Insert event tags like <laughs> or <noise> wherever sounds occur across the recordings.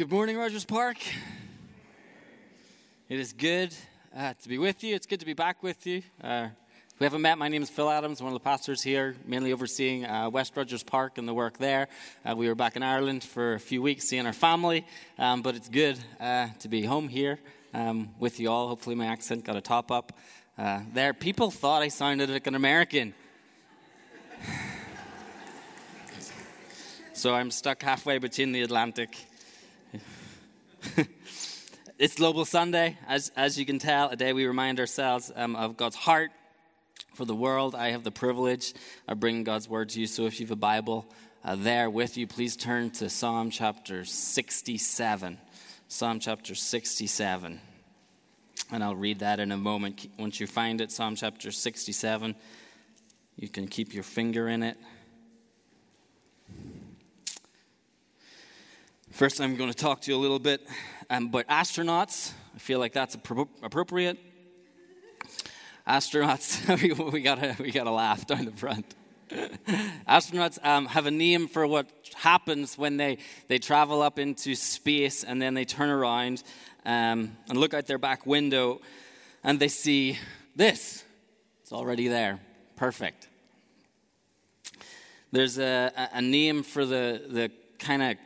Good morning, Rogers Park. It is good uh, to be with you. It's good to be back with you. Uh, we haven't met. My name is Phil Adams, one of the pastors here, mainly overseeing uh, West Rogers Park and the work there. Uh, we were back in Ireland for a few weeks seeing our family, um, but it's good uh, to be home here um, with you all. Hopefully, my accent got a top up uh, there. People thought I sounded like an American. <sighs> so I'm stuck halfway between the Atlantic. <laughs> it's Global Sunday, as, as you can tell, a day we remind ourselves um, of God's heart for the world. I have the privilege of bringing God's word to you. So if you have a Bible uh, there with you, please turn to Psalm chapter 67. Psalm chapter 67. And I'll read that in a moment. Once you find it, Psalm chapter 67, you can keep your finger in it. First, I'm going to talk to you a little bit um, about astronauts. I feel like that's appropriate. Astronauts, <laughs> we got a we got a laugh down the front. <laughs> Astronauts um, have a name for what happens when they, they travel up into space and then they turn around um, and look out their back window and they see this. It's already there. Perfect. There's a, a name for the, the kind of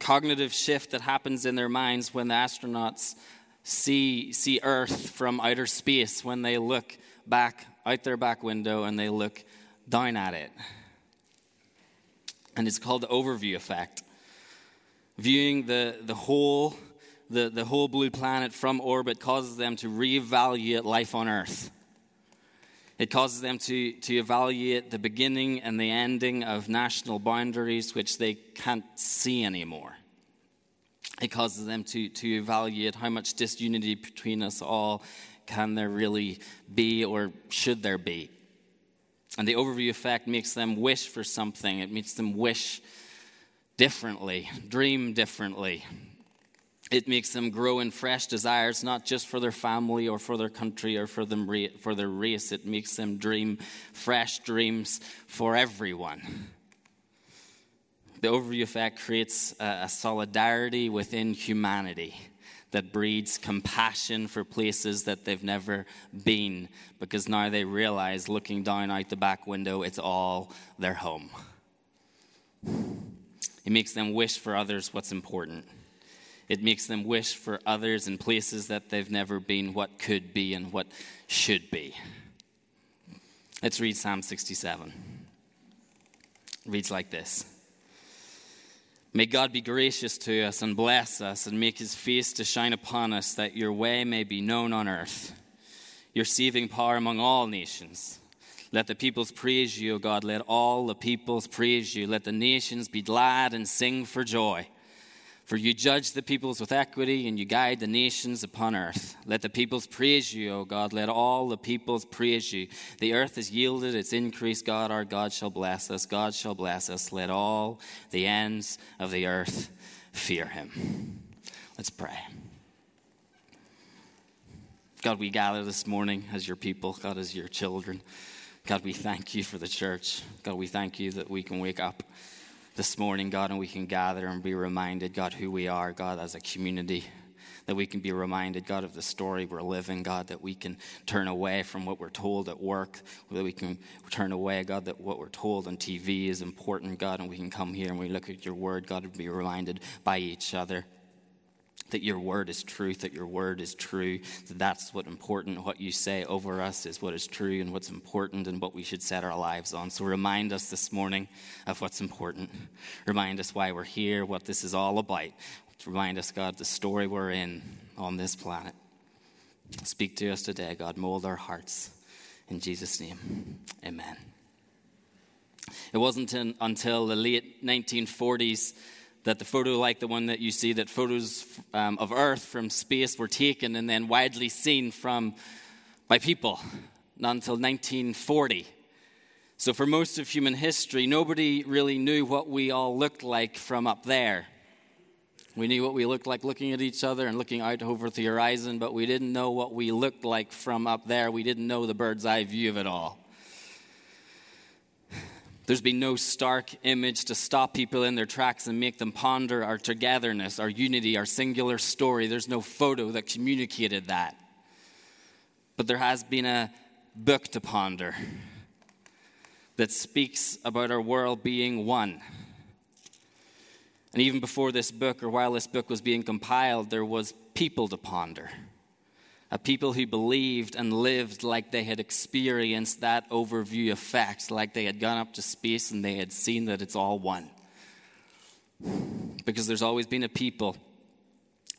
cognitive shift that happens in their minds when the astronauts see, see Earth from outer space, when they look back out their back window and they look down at it. And it's called the overview effect. Viewing the, the whole the, the whole blue planet from orbit causes them to reevaluate life on Earth. It causes them to, to evaluate the beginning and the ending of national boundaries which they can't see anymore. It causes them to, to evaluate how much disunity between us all can there really be or should there be. And the overview effect makes them wish for something, it makes them wish differently, dream differently, it makes them grow in fresh desires, not just for their family or for their country or for, them, for their race. It makes them dream fresh dreams for everyone. The overview effect creates a, a solidarity within humanity that breeds compassion for places that they've never been because now they realize looking down out the back window, it's all their home. It makes them wish for others what's important. It makes them wish for others and places that they've never been, what could be and what should be. Let's read Psalm 67. It reads like this May God be gracious to us and bless us and make his face to shine upon us, that your way may be known on earth, your saving power among all nations. Let the peoples praise you, O God. Let all the peoples praise you. Let the nations be glad and sing for joy. For you judge the peoples with equity, and you guide the nations upon earth. Let the peoples praise you, O God. Let all the peoples praise you. The earth has yielded its increase. God, our God, shall bless us. God shall bless us. Let all the ends of the earth fear him. Let's pray. God, we gather this morning as your people, God, as your children. God, we thank you for the church. God, we thank you that we can wake up this morning, God, and we can gather and be reminded, God, who we are, God, as a community. That we can be reminded, God, of the story we're living, God, that we can turn away from what we're told at work, that we can turn away, God, that what we're told on TV is important, God, and we can come here and we look at your word, God, and be reminded by each other that your word is truth, that your word is true, that that's what important. What you say over us is what is true and what's important and what we should set our lives on. So remind us this morning of what's important. Remind us why we're here, what this is all about. Remind us, God, the story we're in on this planet. Speak to us today, God. Mold our hearts. In Jesus' name, amen. It wasn't until the late 1940s that the photo like the one that you see, that photos um, of Earth from space were taken and then widely seen from by people, not until 1940. So, for most of human history, nobody really knew what we all looked like from up there. We knew what we looked like looking at each other and looking out over the horizon, but we didn't know what we looked like from up there. We didn't know the bird's eye view of it all. There's been no stark image to stop people in their tracks and make them ponder our togetherness, our unity, our singular story. There's no photo that communicated that. But there has been a book to ponder that speaks about our world being one. And even before this book, or while this book was being compiled, there was people to ponder a people who believed and lived like they had experienced that overview effect, like they had gone up to space and they had seen that it's all one. Because there's always been a people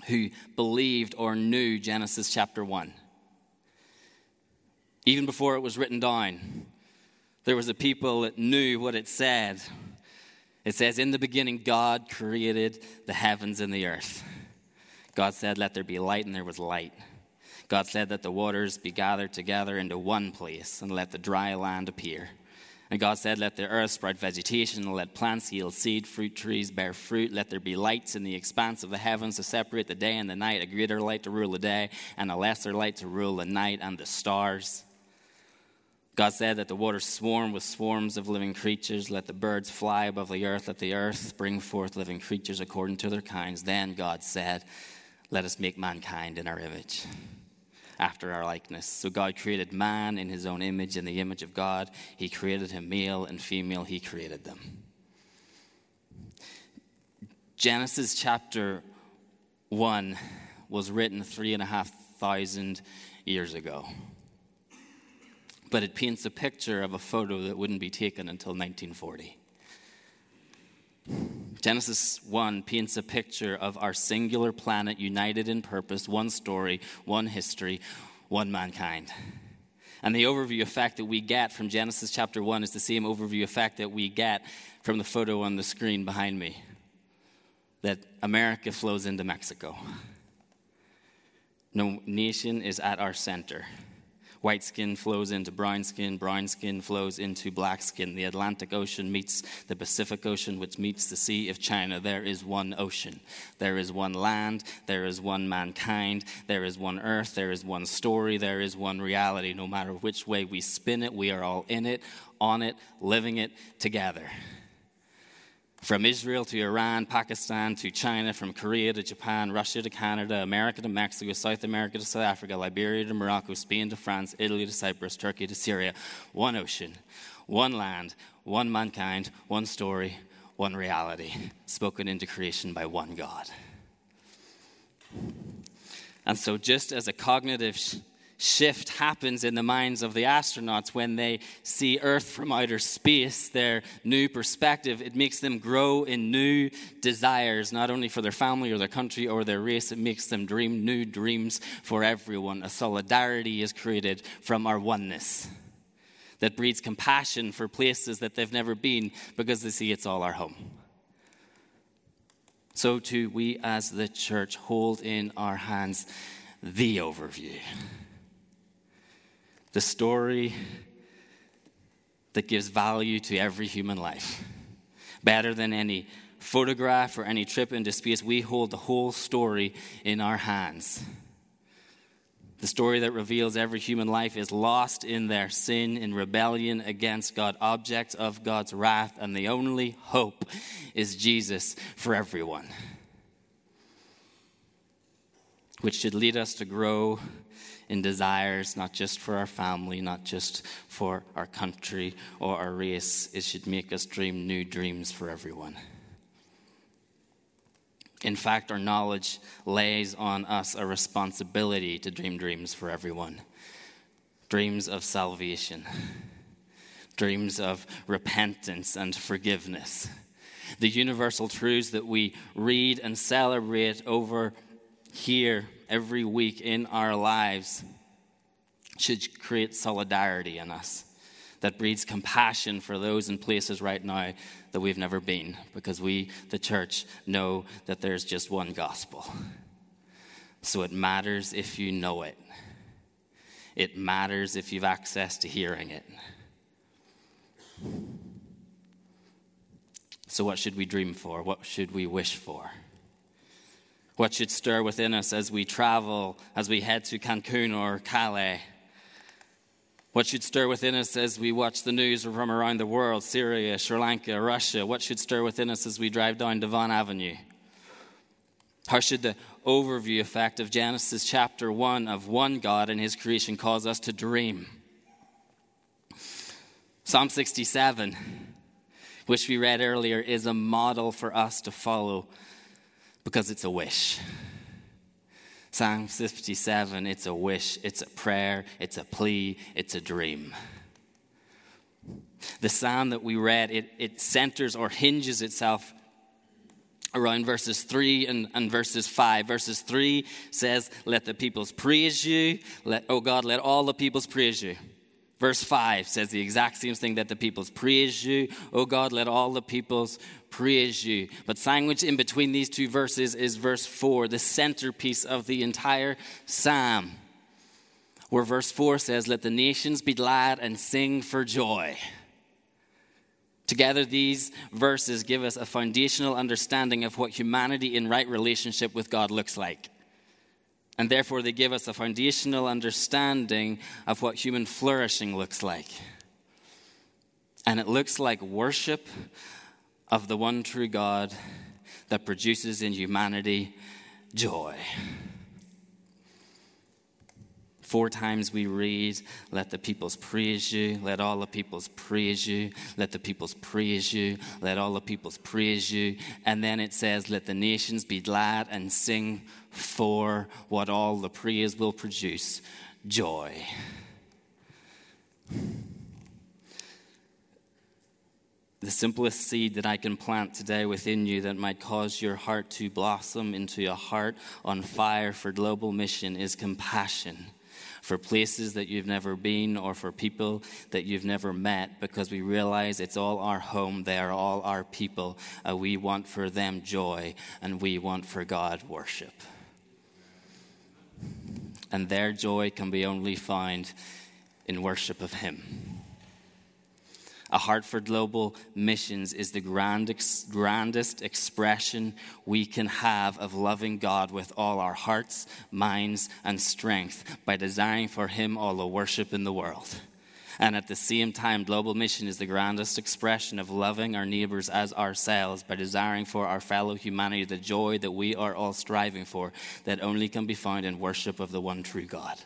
who believed or knew Genesis chapter 1. Even before it was written down, there was a people that knew what it said. It says, In the beginning, God created the heavens and the earth. God said, Let there be light, and there was light. God said that the waters be gathered together into one place, and let the dry land appear. And God said, Let the earth sprout vegetation, and let plants yield seed, fruit trees bear fruit. Let there be lights in the expanse of the heavens to separate the day and the night, a greater light to rule the day, and a lesser light to rule the night and the stars. God said that the waters swarm with swarms of living creatures. Let the birds fly above the earth. Let the earth bring forth living creatures according to their kinds. Then God said, Let us make mankind in our image after our likeness. So God created man in his own image, in the image of God. He created him male and female, he created them. Genesis chapter 1 was written three and a half thousand years ago. But it paints a picture of a photo that wouldn't be taken until 1940. Genesis 1 paints a picture of our singular planet united in purpose, one story, one history, one mankind. And the overview effect that we get from Genesis chapter 1 is the same overview effect that we get from the photo on the screen behind me that America flows into Mexico. No nation is at our center. White skin flows into brown skin, brown skin flows into black skin. The Atlantic Ocean meets the Pacific Ocean, which meets the Sea of China. There is one ocean. There is one land. There is one mankind. There is one earth. There is one story. There is one reality. No matter which way we spin it, we are all in it, on it, living it together. From Israel to Iran, Pakistan to China, from Korea to Japan, Russia to Canada, America to Mexico, South America to South Africa, Liberia to Morocco, Spain to France, Italy to Cyprus, Turkey to Syria. One ocean, one land, one mankind, one story, one reality, spoken into creation by one God. And so, just as a cognitive shift happens in the minds of the astronauts when they see Earth from outer space, their new perspective. It makes them grow in new desires, not only for their family or their country or their race, it makes them dream new dreams for everyone. A solidarity is created from our oneness that breeds compassion for places that they've never been because they see it's all our home. So, too, we as the church hold in our hands the overview the story that gives value to every human life. Better than any photograph or any trip into space, we hold the whole story in our hands. The story that reveals every human life is lost in their sin, in rebellion against God, objects of God's wrath, and the only hope is Jesus for everyone. Which should lead us to grow in desires, not just for our family, not just for our country or our race. It should make us dream new dreams for everyone. In fact, our knowledge lays on us a responsibility to dream dreams for everyone dreams of salvation, dreams of repentance and forgiveness. The universal truths that we read and celebrate over here every week in our lives should create solidarity in us that breeds compassion for those in places right now that we've never been because we, the church, know that there's just one gospel. So it matters if you know it, it matters if you've access to hearing it. So, what should we dream for? What should we wish for? What should stir within us as we travel, as we head to Cancun or Calais? What should stir within us as we watch the news from around the world Syria, Sri Lanka, Russia? What should stir within us as we drive down Devon Avenue? How should the overview effect of Genesis chapter 1 of one God and his creation cause us to dream? Psalm 67, which we read earlier, is a model for us to follow because it's a wish. Psalm 57, it's a wish, it's a prayer, it's a plea, it's a dream. The psalm that we read, it, it centers or hinges itself around verses 3 and, and verses 5. Verses 3 says, Let the peoples praise you. Let, oh God, let all the peoples praise you. Verse 5 says the exact same thing that the peoples praise you. Oh God, let all the peoples praise you. But sandwiched in between these two verses is verse 4, the centerpiece of the entire psalm, where verse 4 says, Let the nations be glad and sing for joy. Together, these verses give us a foundational understanding of what humanity in right relationship with God looks like. And therefore, they give us a foundational understanding of what human flourishing looks like. And it looks like worship of the one true God that produces in humanity joy. Four times we read, Let the peoples praise you, let all the peoples praise you, let the peoples praise you, let all the peoples praise you. And then it says, Let the nations be glad and sing for what all the praise will produce joy. The simplest seed that I can plant today within you that might cause your heart to blossom into a heart on fire for global mission is compassion for places that you've never been or for people that you've never met because we realize it's all our home, they are all our people. Uh, we want for them joy and we want for God worship. And their joy can be only found in worship of Him. A heart for global missions is the grandest, grandest expression we can have of loving God with all our hearts, minds, and strength by desiring for Him all the worship in the world. And at the same time, global mission is the grandest expression of loving our neighbors as ourselves by desiring for our fellow humanity the joy that we are all striving for, that only can be found in worship of the one true God.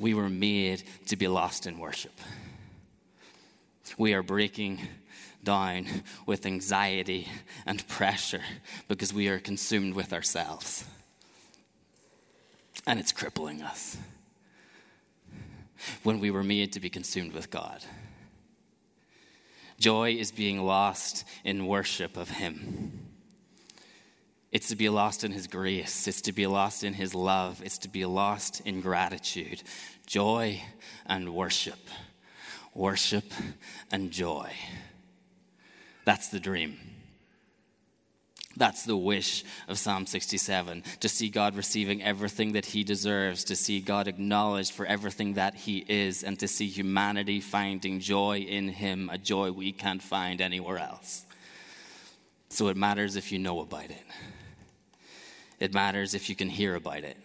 We were made to be lost in worship we are breaking down with anxiety and pressure because we are consumed with ourselves. And it's crippling us when we were made to be consumed with God. Joy is being lost in worship of Him. It's to be lost in His grace. It's to be lost in His love. It's to be lost in gratitude. Joy and worship worship, and joy. That's the dream. That's the wish of Psalm 67 to see God receiving everything that he deserves, to see God acknowledged for everything that he is, and to see humanity finding joy in him, a joy we can't find anywhere else. So it matters if you know about it, it matters if you can hear about it.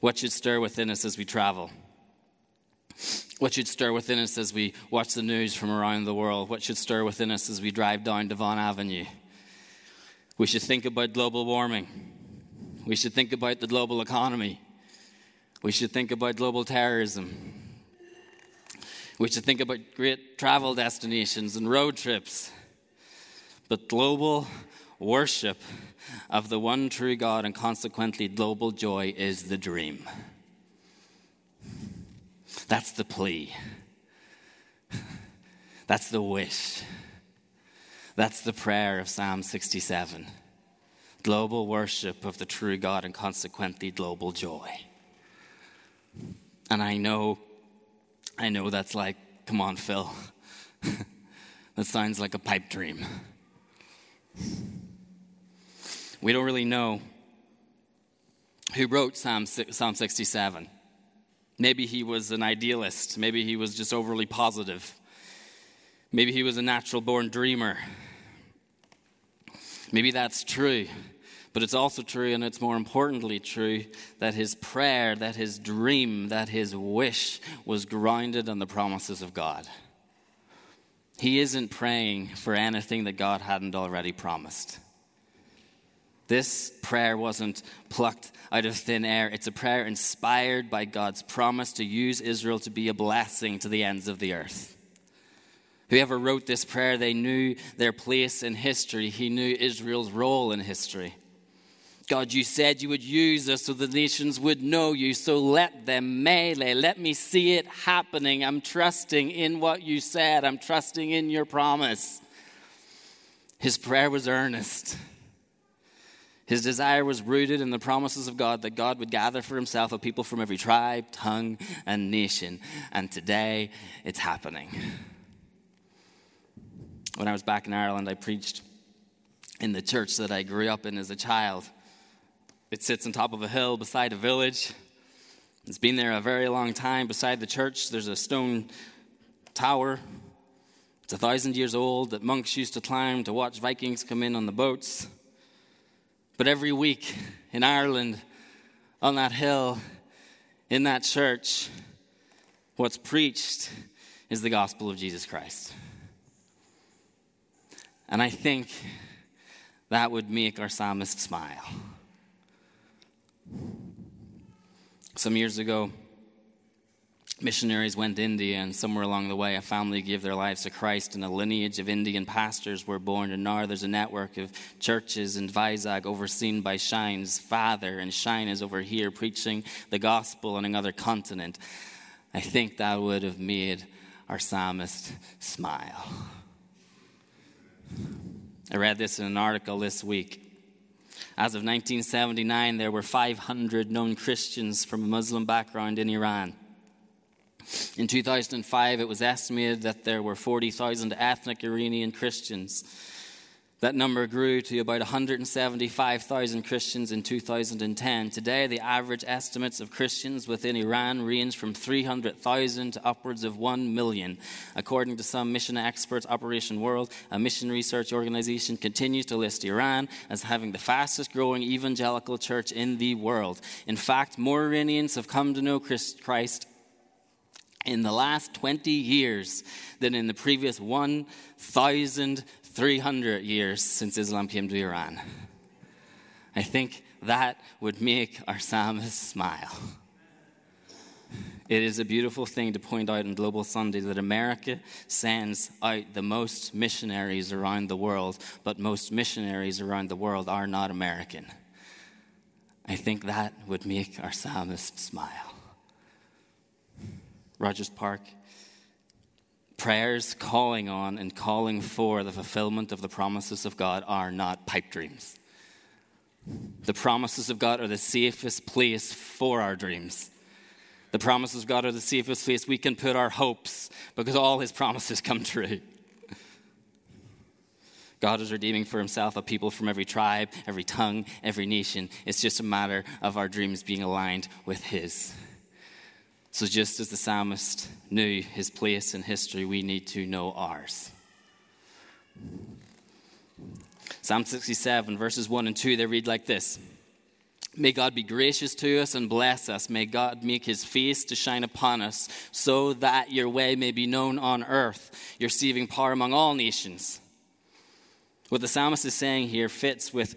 What should stir within us as we travel? What should stir within us as we watch the news from around the world? What should stir within us as we drive down Devon Avenue? We should think about global warming. We should think about the global economy. We should think about global terrorism. We should think about great travel destinations and road trips. But global worship of the one true God and consequently global joy is the dream. That's the plea. That's the wish. That's the prayer of Psalm 67. Global worship of the true God and consequently global joy. And I know, I know that's like, come on, Phil. <laughs> that sounds like a pipe dream. We don't really know who wrote Psalm, Psalm 67. Maybe he was an idealist. Maybe he was just overly positive. Maybe he was a natural born dreamer. Maybe that's true. But it's also true, and it's more importantly true, that his prayer, that his dream, that his wish was grounded on the promises of God. He isn't praying for anything that God hadn't already promised. This prayer wasn't plucked out of thin air. It's a prayer inspired by God's promise to use Israel to be a blessing to the ends of the earth. Whoever wrote this prayer, they knew their place in history. He knew Israel's role in history. God, you said you would use us so the nations would know you, so let them melee. Let me see it happening. I'm trusting in what you said, I'm trusting in your promise. His prayer was earnest. His desire was rooted in the promises of God that God would gather for himself a people from every tribe, tongue, and nation. And today it's happening. When I was back in Ireland, I preached in the church that I grew up in as a child. It sits on top of a hill beside a village. It's been there a very long time. Beside the church, there's a stone tower. It's a thousand years old that monks used to climb to watch Vikings come in on the boats. But every week in Ireland, on that hill, in that church, what's preached is the gospel of Jesus Christ. And I think that would make our psalmist smile. Some years ago, missionaries went to India, and somewhere along the way, a family gave their lives to Christ, and a lineage of Indian pastors were born. And now there's a network of churches in Vizag overseen by Shine's father, and Shine is over here preaching the gospel on another continent. I think that would have made our psalmist smile. I read this in an article this week. As of 1979, there were 500 known Christians from a Muslim background in Iran. In 2005, it was estimated that there were 40,000 ethnic Iranian Christians. That number grew to about 175,000 Christians in 2010. Today, the average estimates of Christians within Iran range from 300,000 to upwards of 1 million. According to some mission experts, Operation World, a mission research organization, continues to list Iran as having the fastest growing evangelical church in the world. In fact, more Iranians have come to know Christ in the last 20 years than in the previous 1,300 years since Islam came to Iran. I think that would make our psalmist smile. It is a beautiful thing to point out on Global Sunday that America sends out the most missionaries around the world, but most missionaries around the world are not American. I think that would make our psalmist smile. Rogers Park. Prayers calling on and calling for the fulfillment of the promises of God are not pipe dreams. The promises of God are the safest place for our dreams. The promises of God are the safest place we can put our hopes because all his promises <laughs> come true. God is redeeming for himself a people from every tribe, every tongue, every nation. It's just a matter of our dreams being aligned with his. So, just as the psalmist knew his place in history, we need to know ours. Psalm 67, verses 1 and 2, they read like this May God be gracious to us and bless us. May God make his face to shine upon us, so that your way may be known on earth, your saving power among all nations. What the psalmist is saying here fits with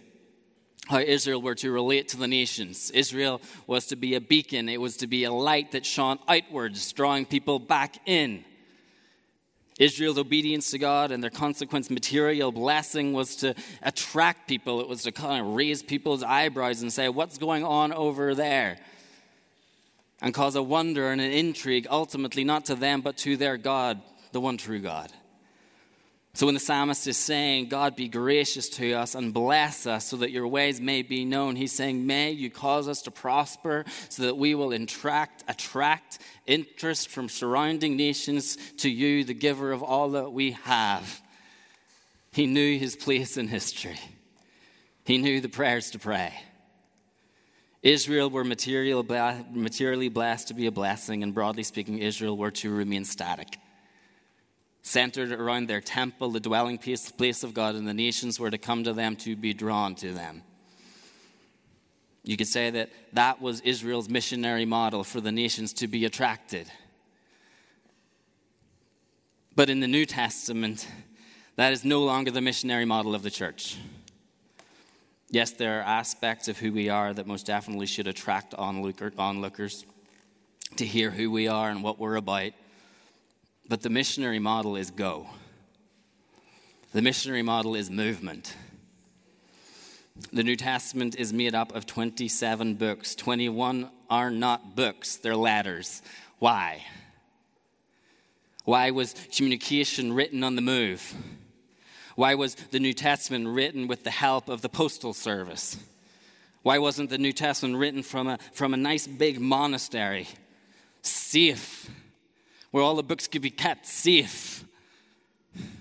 how Israel were to relate to the nations. Israel was to be a beacon, it was to be a light that shone outwards, drawing people back in. Israel's obedience to God and their consequence material blessing was to attract people. It was to kind of raise people's eyebrows and say, What's going on over there? And cause a wonder and an intrigue, ultimately not to them, but to their God, the one true God. So when the psalmist is saying, God be gracious to us and bless us so that your ways may be known, he's saying, May you cause us to prosper so that we will attract, attract interest from surrounding nations to you, the giver of all that we have. He knew his place in history, he knew the prayers to pray. Israel were materially blessed to be a blessing, and broadly speaking, Israel were to remain static centered around their temple, the dwelling place place of God, and the nations were to come to them to be drawn to them. You could say that that was Israel's missionary model for the nations to be attracted. But in the New Testament, that is no longer the missionary model of the church. Yes, there are aspects of who we are that most definitely should attract onlookers to hear who we are and what we're about. But the missionary model is go. The missionary model is movement. The New Testament is made up of 27 books. 21 are not books, they're letters. Why? Why was communication written on the move? Why was the New Testament written with the help of the postal service? Why wasn't the New Testament written from a, from a nice big monastery? Safe, where all the books could be kept safe.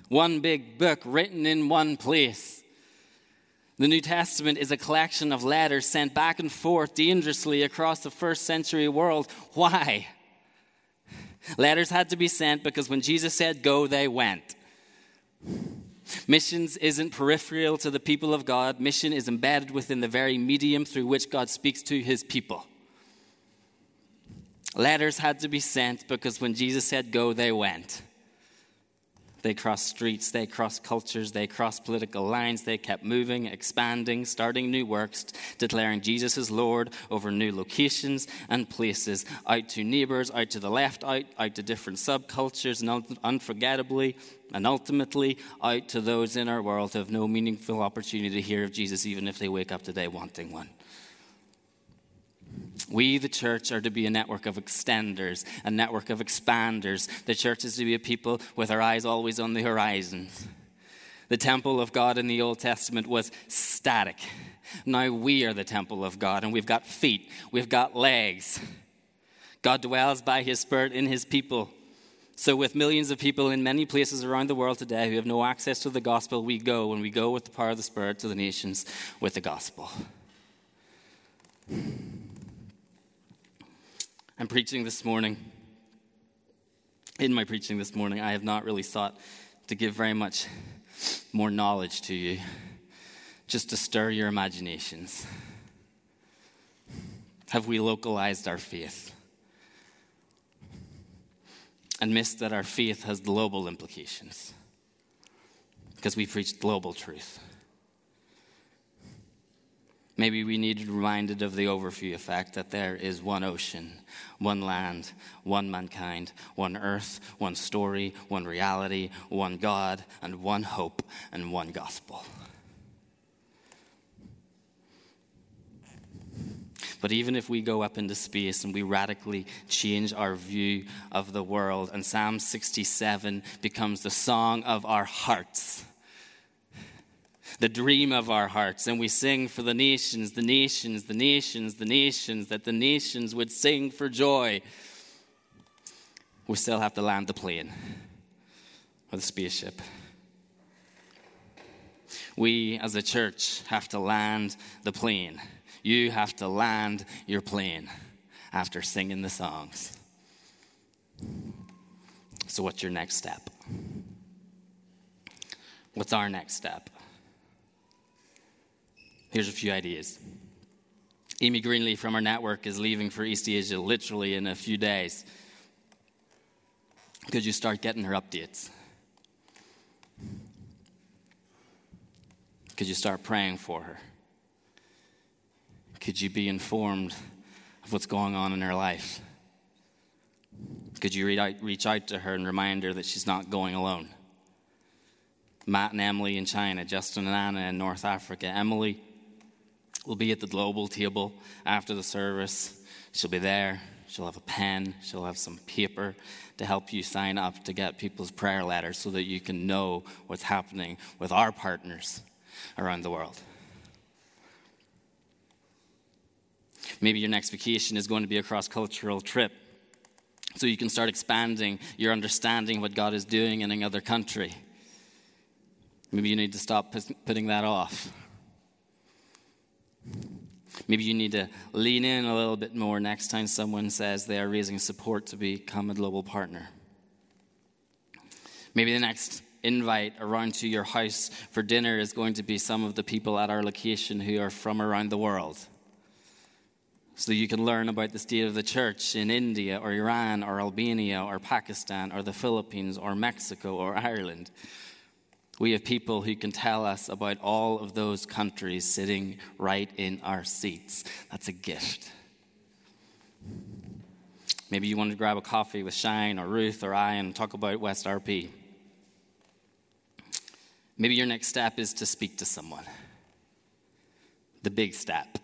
One big book written in one place. The New Testament is a collection of letters sent back and forth dangerously across the first century world. Why? Letters had to be sent because when Jesus said go, they went. Missions isn't peripheral to the people of God, mission is embedded within the very medium through which God speaks to his people. Letters had to be sent because when Jesus said go, they went. They crossed streets, they crossed cultures, they crossed political lines, they kept moving, expanding, starting new works, declaring Jesus as Lord over new locations and places, out to neighbors, out to the left, out, out to different subcultures, and unforgettably and ultimately out to those in our world who have no meaningful opportunity to hear of Jesus, even if they wake up today wanting one. We, the church, are to be a network of extenders, a network of expanders. The church is to be a people with our eyes always on the horizon. The temple of God in the Old Testament was static. Now we are the temple of God, and we've got feet, we've got legs. God dwells by his Spirit in his people. So, with millions of people in many places around the world today who have no access to the gospel, we go, and we go with the power of the Spirit to the nations with the gospel. I'm preaching this morning. In my preaching this morning, I have not really sought to give very much more knowledge to you, just to stir your imaginations. Have we localized our faith? And missed that our faith has global implications because we preach global truth. Maybe we need reminded of the overview effect that there is one ocean, one land, one mankind, one earth, one story, one reality, one God, and one hope, and one gospel. But even if we go up into space and we radically change our view of the world, and Psalm 67 becomes the song of our hearts the dream of our hearts. And we sing for the nations, the nations, the nations, the nations, that the nations would sing for joy. We still have to land the plane or the spaceship. We as a church have to land the plane. You have to land your plane after singing the songs. So, what's your next step? What's our next step? Here's a few ideas. Amy Greenlee from our network is leaving for East Asia literally in a few days. Could you start getting her updates? Could you start praying for her? Could you be informed of what's going on in her life? Could you reach out to her and remind her that she's not going alone? Matt and Emily in China, Justin and Anna in North Africa. Emily will be at the global table after the service. She'll be there. She'll have a pen. She'll have some paper to help you sign up to get people's prayer letters so that you can know what's happening with our partners around the world. Maybe your next vacation is going to be a cross cultural trip so you can start expanding your understanding of what God is doing in another country. Maybe you need to stop putting that off. Maybe you need to lean in a little bit more next time someone says they are raising support to become a global partner. Maybe the next invite around to your house for dinner is going to be some of the people at our location who are from around the world. so you can learn about the state of the church in India or Iran or Albania or Pakistan or the Philippines or Mexico or Ireland. We have people who can tell us about all of those countries sitting right in our seats. That's a gift. Maybe you want to grab a coffee with Shine or Ruth or I and talk about West RP. Maybe your next step is to speak to someone. The big step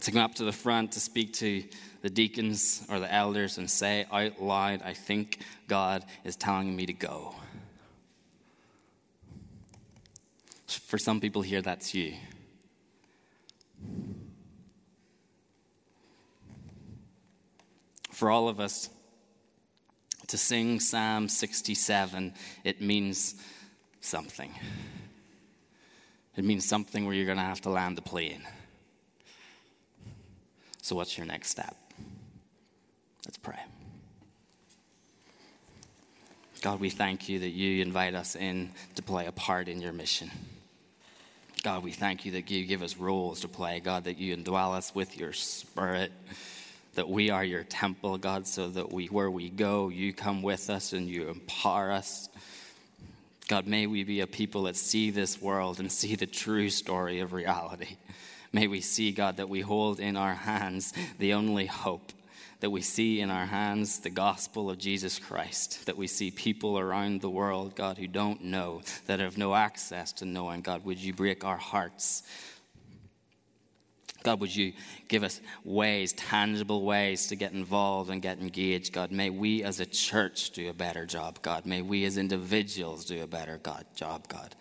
to come up to the front to speak to the deacons or the elders and say out loud, I think God is telling me to go. For some people here, that's you. For all of us, to sing Psalm 67, it means something. It means something where you're going to have to land the plane. So, what's your next step? Let's pray. God, we thank you that you invite us in to play a part in your mission. God, we thank you that you give us roles to play. God, that you indwell us with your spirit, that we are your temple, God, so that we, where we go, you come with us and you empower us. God, may we be a people that see this world and see the true story of reality. May we see, God, that we hold in our hands the only hope, that we see in our hands the gospel of Jesus Christ, that we see people around the world, God, who don't know, that have no access to knowing. God, would you break our hearts? God, would you give us ways, tangible ways to get involved and get engaged, God? May we as a church do a better job, God. May we as individuals do a better God, job, God.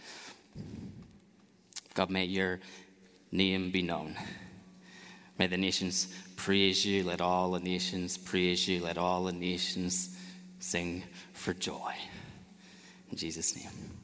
God, may your name be known. May the nations praise you. Let all the nations praise you. Let all the nations sing for joy. In Jesus' name.